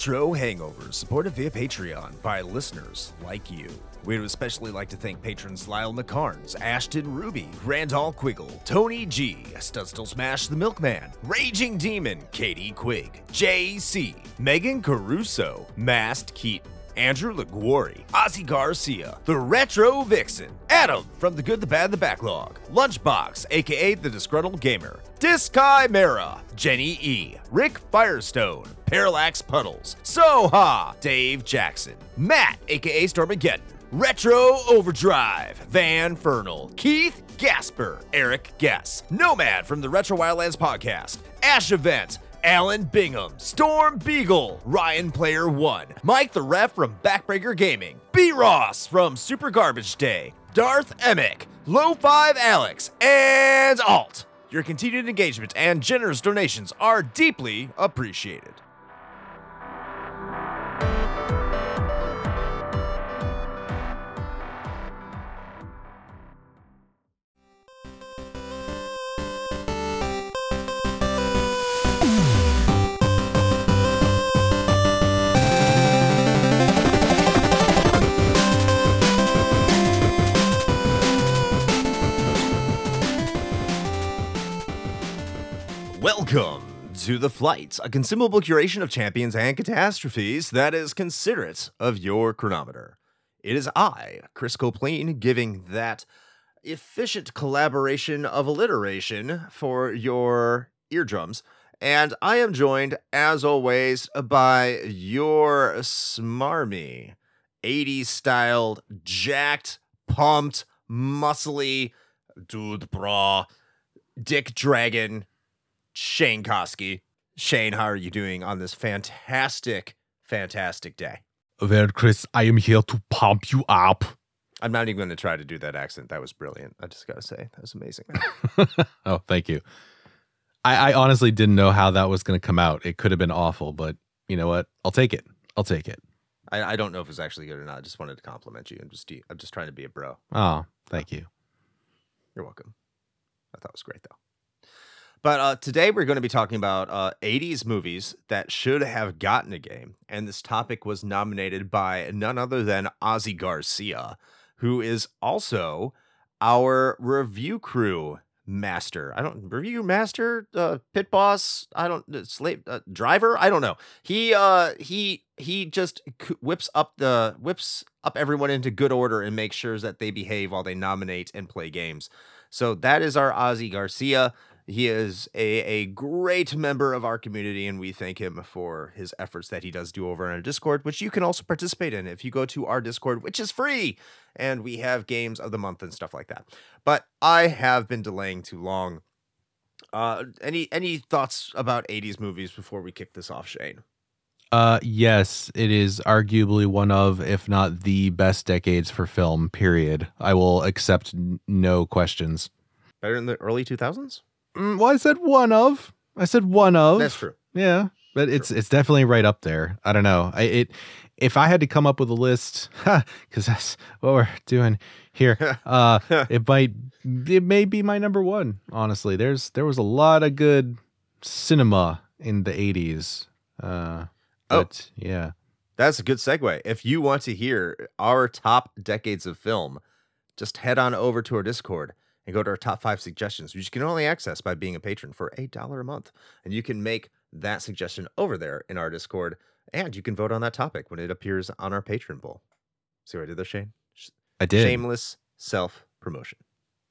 Retro Hangovers, supported via Patreon by listeners like you. We would especially like to thank patrons Lyle McKarns, Ashton Ruby, Randall Quiggle, Tony G, Studstill Smash the Milkman, Raging Demon, Katie Quigg, JC, Meagan Caruso, Masked Keaton, Andrew Liguori, Ozzy Garcia, The Retro Vixen, Adam from The Good, the Bad, the Backlog, Lunchbox, aka The Disgruntled Gamer, Dischimera, Jenny E, Rick Firestone, Parallax Puddles, Soha, Dave Jackson, Matt, aka Stormageddon, Retro Overdrive, Van Fernal, Keith Gasper, Eric Gess, Nomad from the Retro Wildlands podcast, Ash Event, Alan Bingham, Storm Beagle, Ryan Player One, Mike the Ref from Backbreaker Gaming, B Ross from Super Garbage Day, Darth Emik, Low Five Alex, and Alt. Your continued engagement and generous donations are deeply appreciated. Welcome to The Flight, a consumable curation of champions and catastrophes that is considerate of your chronometer. It is I, Chris Copleen, giving that efficient collaboration of alliteration for your eardrums. And I am joined, as always, by your smarmy, 80s styled, jacked, pumped, muscly, dude bra, dick dragon, Shane Koski. Shane, how are you doing on this fantastic, fantastic day? Well, Chris, I am here to pump you up. I'm not even going to try to do that accent. That was brilliant. I just got to say, that was amazing. oh, thank you. I, I honestly didn't know how that was going to come out. It could have been awful, but you know what? I'll take it. I'll take it. I, I don't know if it's actually good or not. I just wanted to compliment you. I'm just I'm just trying to be a bro. Oh, thank you. You're welcome. I thought it was great though. But uh, today we're going to be talking about uh, 80s movies that should have gotten a game. And this topic was nominated by none other than Ozzy Garcia, who is also our review crew master. I don't review master, uh, pit boss. I don't uh, slave uh, driver. I don't know. He uh he he just whips up the whips up everyone into good order and makes sure that they behave while they nominate and play games. So that is our Ozzy Garcia. He is a, a great member of our community, and we thank him for his efforts that he does do over on our Discord, which you can also participate in if you go to our Discord, which is free. And we have games of the month and stuff like that. But I have been delaying too long. Uh, any any thoughts about 80s movies before we kick this off, Shane? Uh, yes, it is arguably one of, if not the best decades for film. Period. I will accept n- no questions. Better in the early 2000s? Mm, well, I said one of. I said one of. That's true. Yeah, but it's it's definitely right up there. I don't know. I it if I had to come up with a list, because that's what we're doing here. Uh, it might it may be my number one. Honestly, there's there was a lot of good cinema in the '80s. Uh, Oh. yeah, That's a good segue. If you want to hear our top decades of film, just head on over to our Discord and go to our top five suggestions, which you can only access by being a patron for $8 a month. And you can make that suggestion over there in our Discord, and you can vote on that topic when it appears on our patron poll. See what I did there, Shane? I did. Shameless self promotion.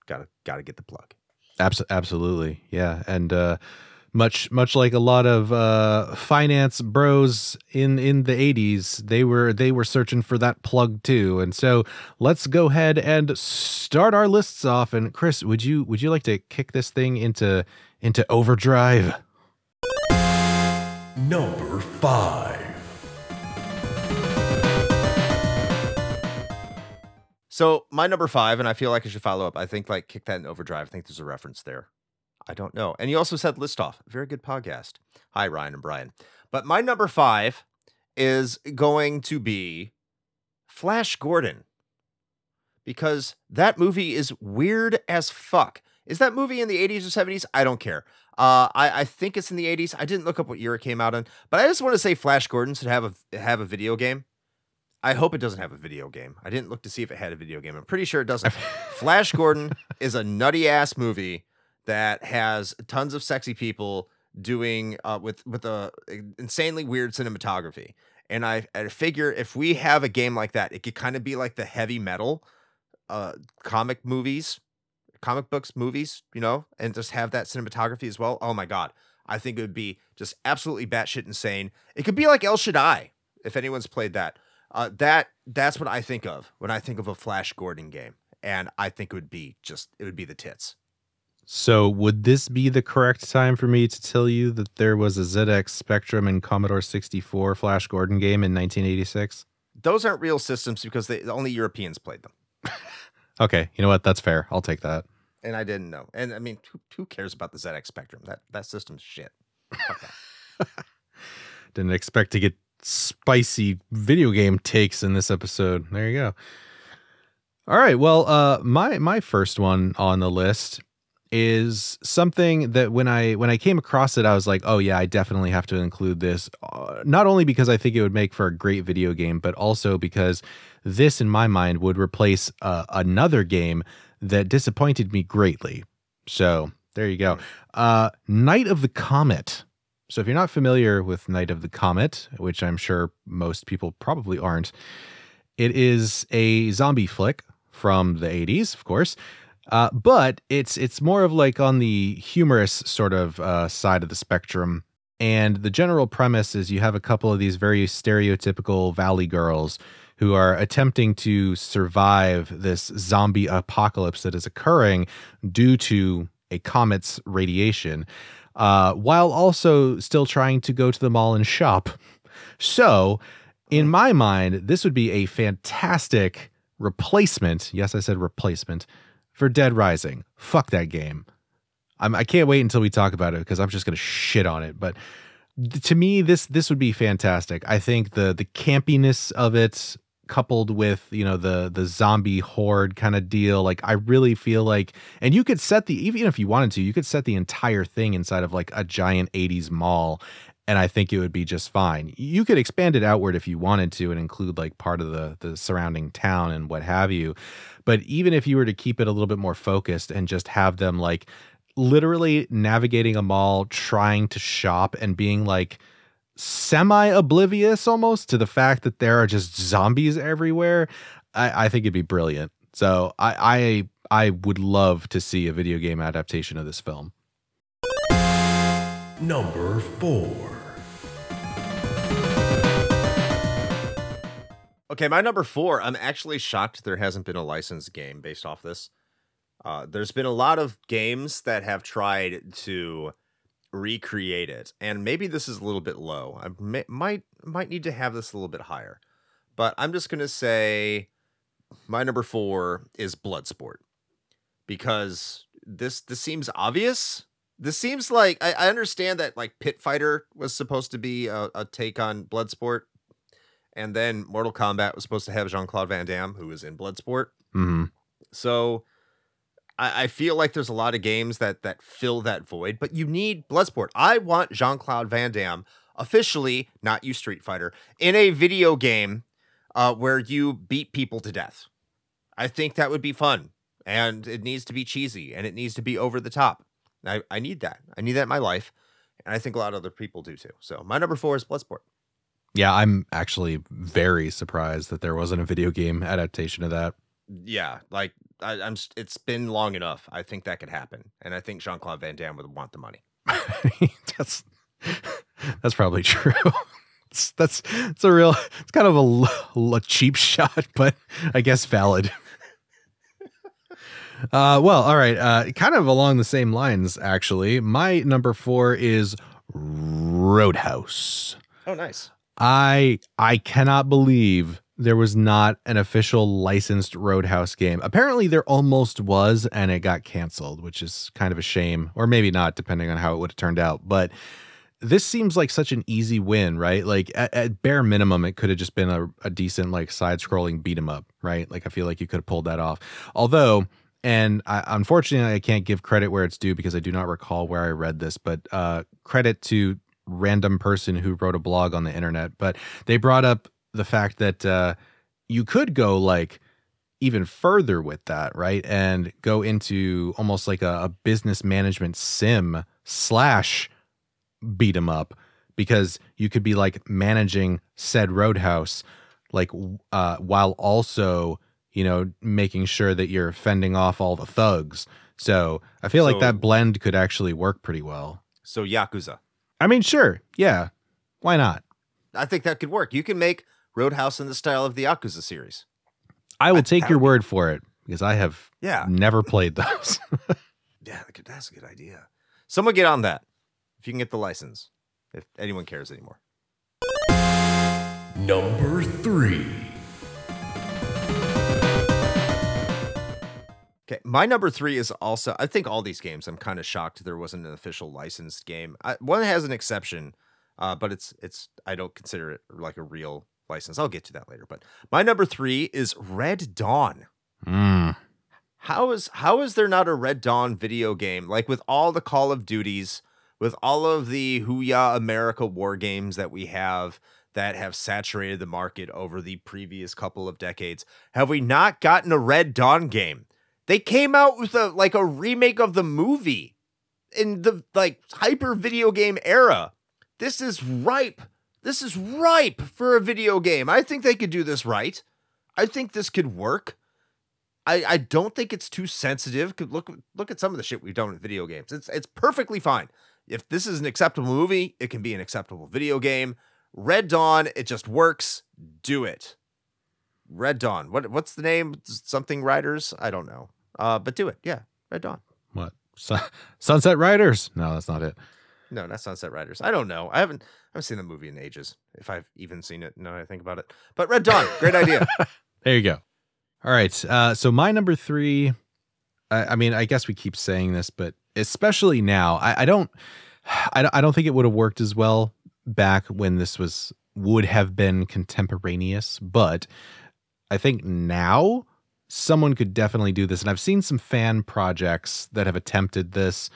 Gotta gotta get the plug. Abs- absolutely, yeah, and uh, much much like a lot of uh, finance bros in in the '80s, they were they were searching for that plug too. And so let's go ahead and start our lists off. And Chris, would you would you like to kick this thing into into overdrive? Number five. So my number five, and I feel like I should follow up. I think like kick that in overdrive. I think there's a reference there. I don't know. And you also said list off. Very good podcast. Hi, Ryan and Brian. But my number five is going to be Flash Gordon. Because that movie is weird as fuck. Is that movie in the 80s or 70s? I don't care. Uh, I, I think it's in the 80s. I didn't look up what year it came out in, but I just want to say Flash Gordon should have a have a video game. I hope it doesn't have a video game. I didn't look to see if it had a video game. I'm pretty sure it doesn't. Flash Gordon is a nutty ass movie that has tons of sexy people doing uh, with with a insanely weird cinematography. And I, I figure if we have a game like that, it could kind of be like the heavy metal uh, comic movies comic books, movies, you know, and just have that cinematography as well. Oh my god, I think it would be just absolutely batshit insane. It could be like El Shaddai if anyone's played that. Uh, that that's what I think of when I think of a Flash Gordon game, and I think it would be just it would be the tits. So, would this be the correct time for me to tell you that there was a ZX Spectrum and Commodore 64 Flash Gordon game in 1986? Those aren't real systems because they, only Europeans played them. Okay, you know what? That's fair. I'll take that. And I didn't know. And I mean, who, who cares about the ZX Spectrum? That that system's shit. didn't expect to get spicy video game takes in this episode. There you go. All right. Well, uh, my my first one on the list is something that when I when I came across it, I was like, oh yeah, I definitely have to include this. Uh, not only because I think it would make for a great video game, but also because this, in my mind, would replace uh, another game that disappointed me greatly. So there you go. Uh, Night of the Comet. So if you're not familiar with Night of the Comet, which I'm sure most people probably aren't, it is a zombie flick from the 80s, of course. Uh, but it's it's more of like on the humorous sort of uh, side of the spectrum. And the general premise is you have a couple of these very stereotypical valley girls who are attempting to survive this zombie apocalypse that is occurring due to a comet's radiation, uh, while also still trying to go to the mall and shop. So, in my mind, this would be a fantastic replacement. Yes, I said replacement for Dead Rising. Fuck that game. I'm, I can't wait until we talk about it because I'm just gonna shit on it. But to me, this this would be fantastic. I think the the campiness of it, coupled with you know the the zombie horde kind of deal, like I really feel like, and you could set the even if you wanted to, you could set the entire thing inside of like a giant '80s mall, and I think it would be just fine. You could expand it outward if you wanted to and include like part of the the surrounding town and what have you. But even if you were to keep it a little bit more focused and just have them like literally navigating a mall, trying to shop and being like semi oblivious almost to the fact that there are just zombies everywhere, I, I think it'd be brilliant. So I, I I would love to see a video game adaptation of this film. Number four. Okay, my number four. I'm actually shocked there hasn't been a licensed game based off this. Uh, there's been a lot of games that have tried to recreate it, and maybe this is a little bit low. I may, might might need to have this a little bit higher, but I'm just gonna say my number four is Bloodsport because this this seems obvious. This seems like I, I understand that like Pit Fighter was supposed to be a, a take on Bloodsport, and then Mortal Kombat was supposed to have Jean Claude Van Damme, who was in Bloodsport. Mm-hmm. So I, I, feel like there's a lot of games that that fill that void, but you need Bloodsport. I want Jean Claude Van Damme officially, not you Street Fighter, in a video game uh, where you beat people to death. I think that would be fun, and it needs to be cheesy and it needs to be over the top. I, I need that. I need that in my life, and I think a lot of other people do too. So my number four is Bloodsport. Yeah, I'm actually very surprised that there wasn't a video game adaptation of that. Yeah, like I, am It's been long enough. I think that could happen, and I think Jean Claude Van Damme would want the money. that's that's probably true. that's that's it's a real. It's kind of a, a cheap shot, but I guess valid. Uh, well, all right. Uh, kind of along the same lines, actually. My number four is Roadhouse. Oh, nice. I I cannot believe there was not an official licensed Roadhouse game. Apparently there almost was and it got canceled, which is kind of a shame or maybe not depending on how it would have turned out, but this seems like such an easy win, right? Like at, at bare minimum, it could have just been a, a decent like side scrolling beat 'em up, right? Like I feel like you could have pulled that off. Although and I, unfortunately, I can't give credit where it's due because I do not recall where I read this. But uh, credit to random person who wrote a blog on the internet. But they brought up the fact that uh, you could go like even further with that, right? And go into almost like a, a business management sim slash beat 'em up because you could be like managing said roadhouse like uh while also you know making sure that you're fending off all the thugs so i feel like that blend could actually work pretty well So Yakuza. I mean sure yeah why not I think that could work. You can make Roadhouse in the style of the Yakuza series. i will That- take your would be- word for it because i have Yeah. never played those Yeah, that's a good idea. Someone get on that. If you can get the license. If anyone cares anymore. Number three. Okay, my number three is also. I think all these games. I'm kind of shocked there wasn't an official licensed game. I, one has an exception, uh, but it's it's. I don't consider it like a real license. I'll get to that later. But my number three is Red Dawn. Mm. How is how is there not a Red Dawn video game like with all the Call of Duties, with all of the Hooyah America war games that we have that have saturated the market over the previous couple of decades? Have we not gotten a Red Dawn game? They came out with a like a remake of the movie in the like hyper video game era. This is ripe. This is ripe for a video game. I think they could do this right. I think this could work. I, I don't think it's too sensitive. Look look at some of the shit we've done with video games. It's it's perfectly fine. If this is an acceptable movie, it can be an acceptable video game. Red Dawn, it just works. Do it. Red Dawn. What what's the name? Something Riders? I don't know. Uh, but do it. Yeah, Red Dawn. what Sun- sunset riders no that's not it No, not Sunset Riders. I don't know. I haven't I haven't seen the movie in ages. If I've even seen it, now that I think about it. But Red Dawn, great idea. There you go. All right. Uh, so my number three, I, I mean, I guess we keep saying this, but especially now, I, I don't, I, don't- I don't think it would have worked as well back when this was would have been contemporaneous. But I think now someone could definitely do this, and I've seen some fan projects that have attempted this,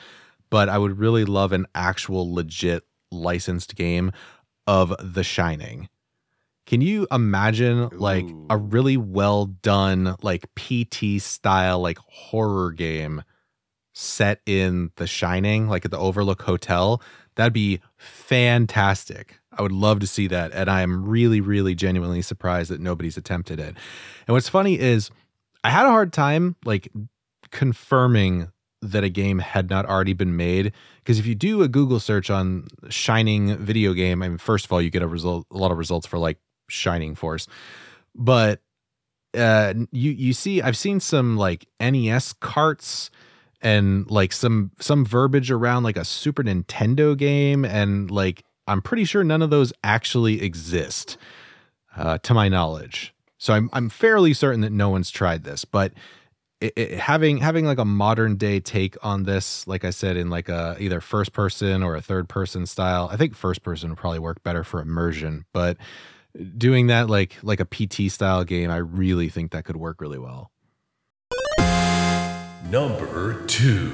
but I would really love an actual legit licensed game of The Shining. Can you imagine like a really well done like PT style like horror game set in The Shining, like at the Overlook Hotel? That'd be fantastic. I would love to see that. And I'm really, really genuinely surprised that nobody's attempted it. And what's funny is I had a hard time like confirming that a game had not already been made because if you do a Google search on Shining video game, I mean, first of all, you get a result, a lot of results for like Shining Force, but uh, you you see, I've seen some like NES carts and like some some verbiage around like a Super Nintendo game, and like I'm pretty sure none of those actually exist, uh, to my knowledge. So I'm I'm fairly certain that no one's tried this, but it, it, having having like a modern day take on this, like I said, in like a either first person or a third person style. I think first person would probably work better for immersion, but doing that like like a PT style game, I really think that could work really well. Number two.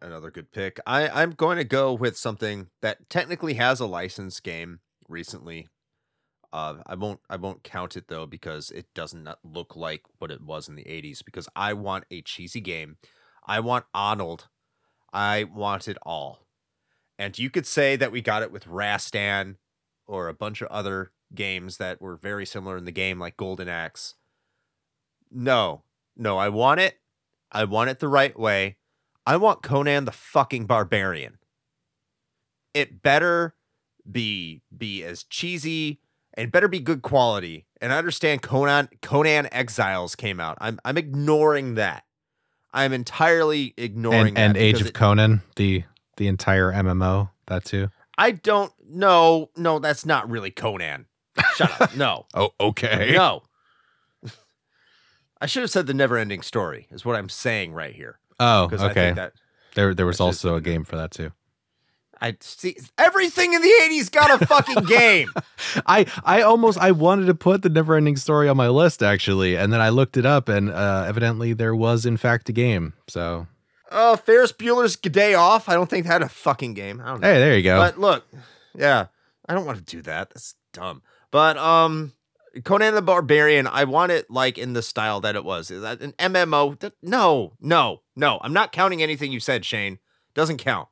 Another good pick. I, I'm going to go with something that technically has a licensed game recently. Uh, I won't I won't count it though because it doesn't look like what it was in the 80s because I want a cheesy game. I want Arnold. I want it all. And you could say that we got it with Rastan or a bunch of other games that were very similar in the game like Golden Axe. No. No, I want it. I want it the right way. I want Conan the fucking barbarian. It better be be as cheesy and better be good quality. And I understand Conan Conan Exiles came out. I'm I'm ignoring that. I'm entirely ignoring And, and Age of it- Conan, the the entire MMO, that too. I don't know. No, that's not really Conan. Shut up. No. Oh, okay. No. I should have said the never ending story, is what I'm saying right here. Oh, okay. think that there there was also a game for that too. I see everything in the 80s got a fucking game. I I almost I wanted to put the never ending story on my list actually, and then I looked it up, and uh, evidently there was in fact a game. So Oh, Ferris Bueller's Day Off. I don't think that had a fucking game. I don't know. hey, there you go. But look, yeah, I don't want to do that. That's dumb. But um, Conan the Barbarian, I want it like in the style that it was. Is that an MMO? No, no, no. I'm not counting anything you said, Shane. Doesn't count.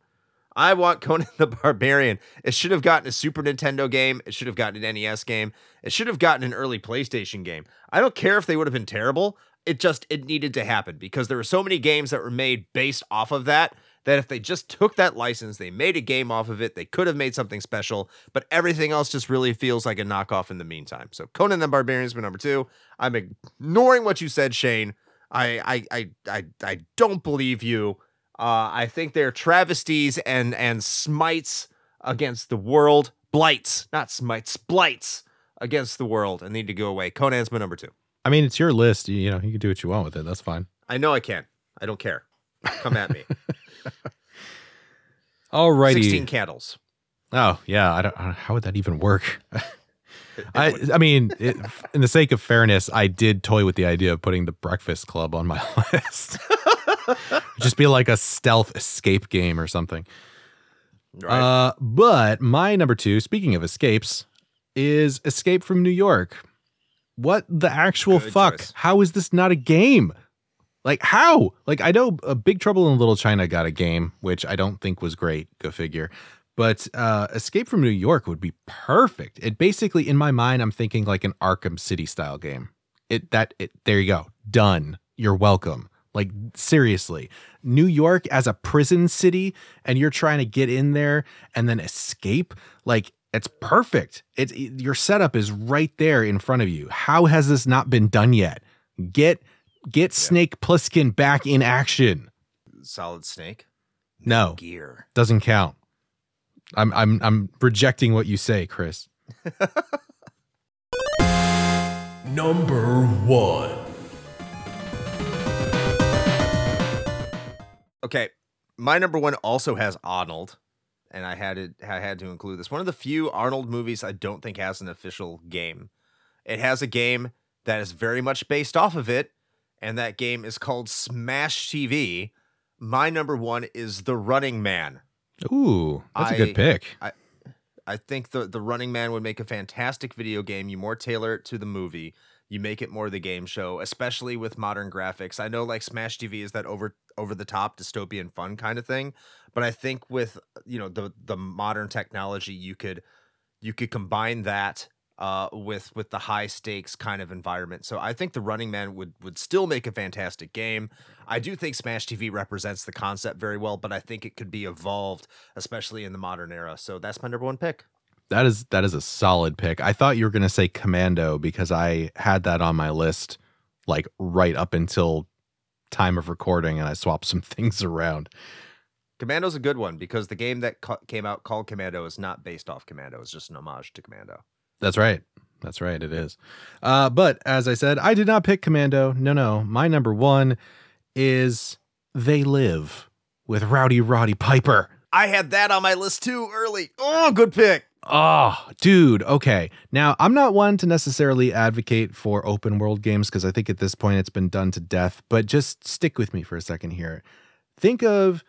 I want Conan the Barbarian. It should have gotten a Super Nintendo game. It should have gotten an NES game. It should have gotten an early PlayStation game. I don't care if they would have been terrible. It just it needed to happen because there were so many games that were made based off of that that if they just took that license, they made a game off of it, they could have made something special, but everything else just really feels like a knockoff in the meantime. So Conan the Barbarian's my number two. I'm ignoring what you said, Shane. I I I I, I don't believe you. Uh, I think they're travesties and and smites against the world. Blights, not smites, blights against the world and need to go away. Conan's my number two. I mean, it's your list. You, you know, you can do what you want with it. That's fine. I know I can. I don't care. Come at me. Alrighty. 16 candles. Oh yeah, I don't, I don't. How would that even work? I I mean, it, in the sake of fairness, I did toy with the idea of putting the Breakfast Club on my list. Just be like a stealth escape game or something. right? Uh, but my number two, speaking of escapes, is Escape from New York. What the actual Good fuck? choice. How is this not a game? Like how? Like I know a Big Trouble in Little China got a game, which I don't think was great. Go figure. But uh, Escape from New York would be perfect. It basically, in my mind, I'm thinking like an Arkham City style game. It that it there you go. Done. You're welcome. Like seriously, New York as a prison city, and you're trying to get in there and then escape. Like it's perfect. It's your setup is right there in front of you. How has this not been done yet? Get get Snake Plissken back in action. Solid Snake. No, Gear. doesn't count. I'm I'm I'm rejecting what you say, Chris. Number one. Okay, my number one also has Arnold, and I had it. I had to include this. One of the few Arnold movies I don't think has an official game. It has a game that is very much based off of it, and that game is called Smash TV. My number one is The Running Man. Ooh, that's a I- good pick. I, I think the the Running Man would make a fantastic video game. You more tailor it to the movie. You make it more the game show, especially with modern graphics. I know like Smash TV is that over over the top dystopian fun kind of thing, but I think with you know the the modern technology, you could you could combine that uh, with with the high stakes kind of environment. So I think the Running Man would would still make a fantastic game. I do think Smash TV represents the concept very well, but I think it could be evolved, especially in the modern era. So that's my number one pick. That is that is a solid pick. I thought you were gonna say Commando because I had that on my list like right up until time of recording, and I swapped some things around. Commando's a good one because the game that ca- came out called Commando is not based off Commando. It's just an homage to Commando. That's right. That's right. It is. Uh, but as I said, I did not pick Commando. No, no. My number one is They Live with Rowdy Roddy Piper. I had that on my list too early. Oh, good pick. Oh, dude. Okay. Now, I'm not one to necessarily advocate for open world games because I think at this point it's been done to death, but just stick with me for a second here. Think of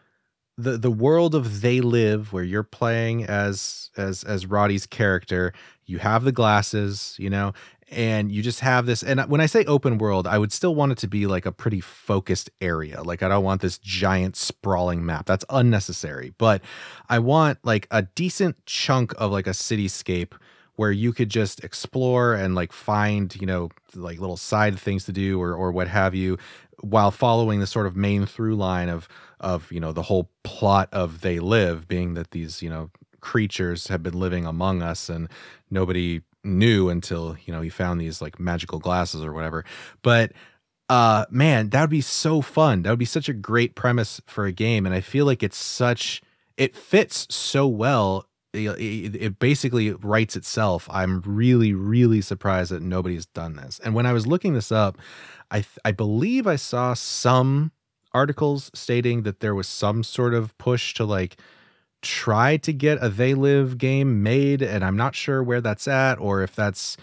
the the world of They Live where you're playing as as as Roddy's character. You have the glasses, you know, and you just have this and uh, when I say open world, I would still want it to be like a pretty focused area. Like I don't want this giant sprawling map. That's unnecessary. But I want like a decent chunk of like a cityscape where you could just explore and like find, you know, like little side things to do or or what have you while following the sort of main through line of of, you know, the whole plot of They Live being that these, you know, creatures have been living among us and nobody knew until, you know, he found these like magical glasses or whatever. But uh man, that would be so fun. That would be such a great premise for a game and I feel like it's such it fits so well it, it basically writes itself i'm really really surprised that nobody's done this and when i was looking this up i i believe i saw some articles stating that there was some sort of push to like try to get a They Live game made, and I'm not sure where that's at or if that's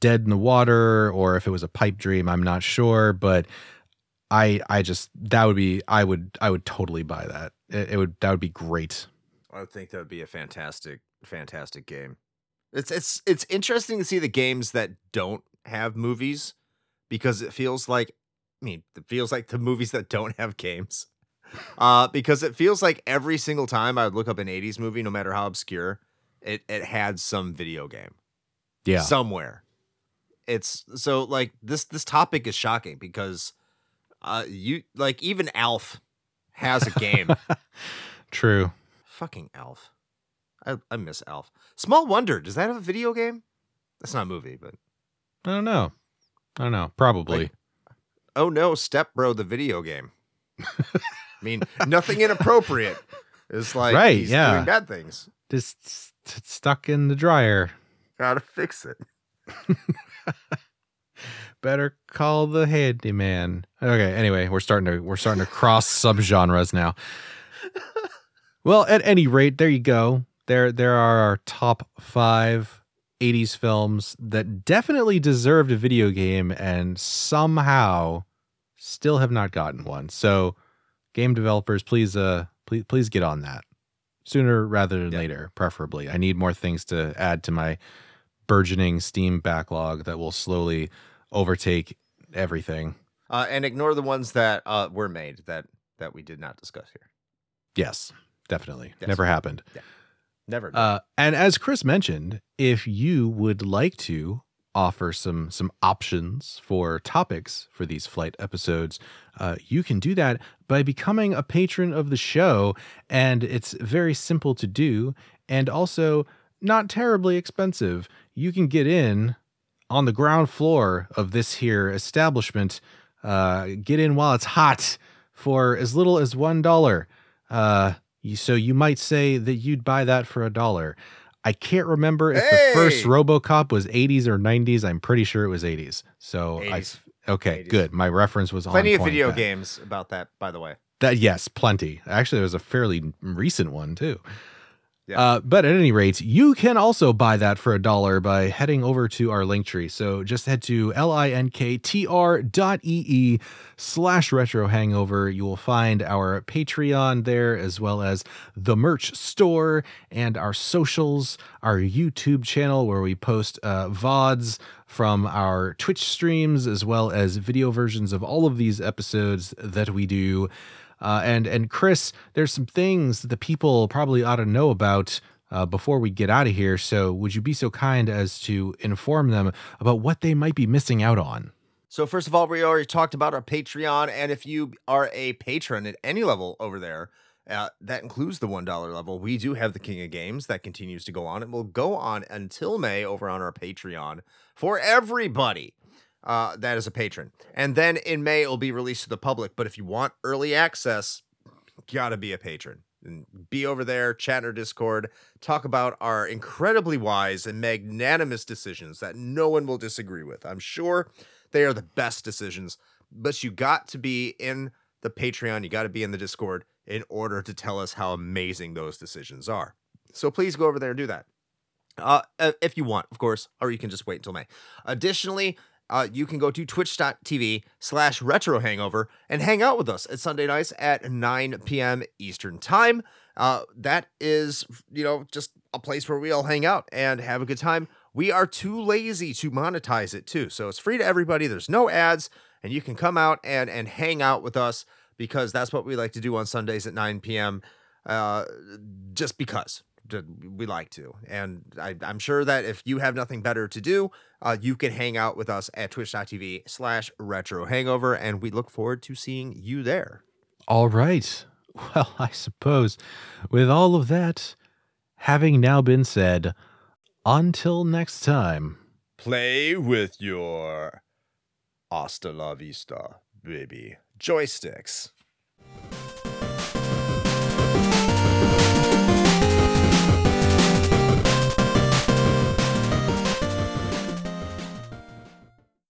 dead in the water or if it was a pipe dream. I'm not sure, but I I just that would be I would I would totally buy that. It, it would that would be great. I think that would be a fantastic, fantastic game. It's it's it's interesting to see the games that don't have movies because it feels like I mean, it feels like the movies that don't have games. Uh, because it feels like every single time I would look up an 80s movie, no matter how obscure, it, it had some video game. Yeah. Somewhere. It's so like this this topic is shocking because uh you like even Alf has a game. True. Fucking Alf. I, I miss Alf. Small Wonder, does that have a video game? That's not a movie, but I don't know. I don't know. Probably. Like- oh no, Step Bro, the video game. I mean, nothing inappropriate. It's like Right, he's yeah. doing bad things. Just s- s- stuck in the dryer. Gotta fix it. Better call the handyman. Okay, anyway, we're starting to we're starting to cross subgenres now. Well, at any rate, there you go. There there are our top 5 80s films that definitely deserved a video game and somehow still have not gotten one. So, game developers, please uh please please get on that. Sooner rather than Yeah. later, preferably. I need more things to add to my burgeoning Steam backlog that will slowly overtake everything. Uh, and ignore the ones that uh, were made that that we did not discuss here. Yes, definitely. Yes. Never happened. Never. Uh, and as Chris mentioned, if you would like to offer some some options for topics for these flight episodes, uh, you can do that by becoming a patron of the show, and it's very simple to do, and also not terribly expensive. You can get in on the ground floor of this here establishment. Uh, get in while it's hot for as little as one dollar. Uh, so you might say that you'd buy that for a dollar. I can't remember if the first RoboCop was 80s or 90s. I'm pretty sure it was 80s. So 80s. I okay, 80s. good. My reference was on Plenty on of video then. games about that, by the way. That yes, plenty. Actually, there was a fairly recent one too. Yeah. Uh, but at any rate, you can also buy that for a dollar by heading over to our link tree. So just head to linktr dot slash retro hangover. You will find our Patreon there as well as the merch store and our socials, our YouTube channel where we post uh, VODs from our Twitch streams as well as video versions of all of these episodes that we do. Uh, and and Chris, there's some things that the people probably ought to know about uh, before we get out of here. So would you be so kind as to inform them about what they might be missing out on? So first of all, we already talked about our Patreon, and if you are a patron at any level over there, uh, that includes the one dollar level. We do have the King of Games that continues to go on. It will go on until May over on our Patreon for everybody. Uh, that is a patron, and then in May it will be released to the public. But if you want early access, gotta be a patron and be over there, chat our Discord, talk about our incredibly wise and magnanimous decisions that no one will disagree with. I'm sure they are the best decisions, but you got to be in the Patreon, you got to be in the Discord in order to tell us how amazing those decisions are. So please go over there and do that. Uh, uh, if you want, of course, or you can just wait until May. Additionally, uh, you can go to twitch.tv slash retro hangover and hang out with us at Sunday nights at 9 p.m. Eastern Time. Uh, that is, you know, just a place where we all hang out and have a good time. We are too lazy to monetize it too. So it's free to everybody. There's no ads, and you can come out and, and hang out with us because that's what we like to do on Sundays at 9 p.m. Uh, just because we like to. And I, I'm sure that if you have nothing better to do, uh, you can hang out with us at twitch.tv slash retro hangover. And we look forward to seeing you there. All right. Well, I suppose with all of that having now been said, until next time. Play with your hasta la vista, baby. Joysticks.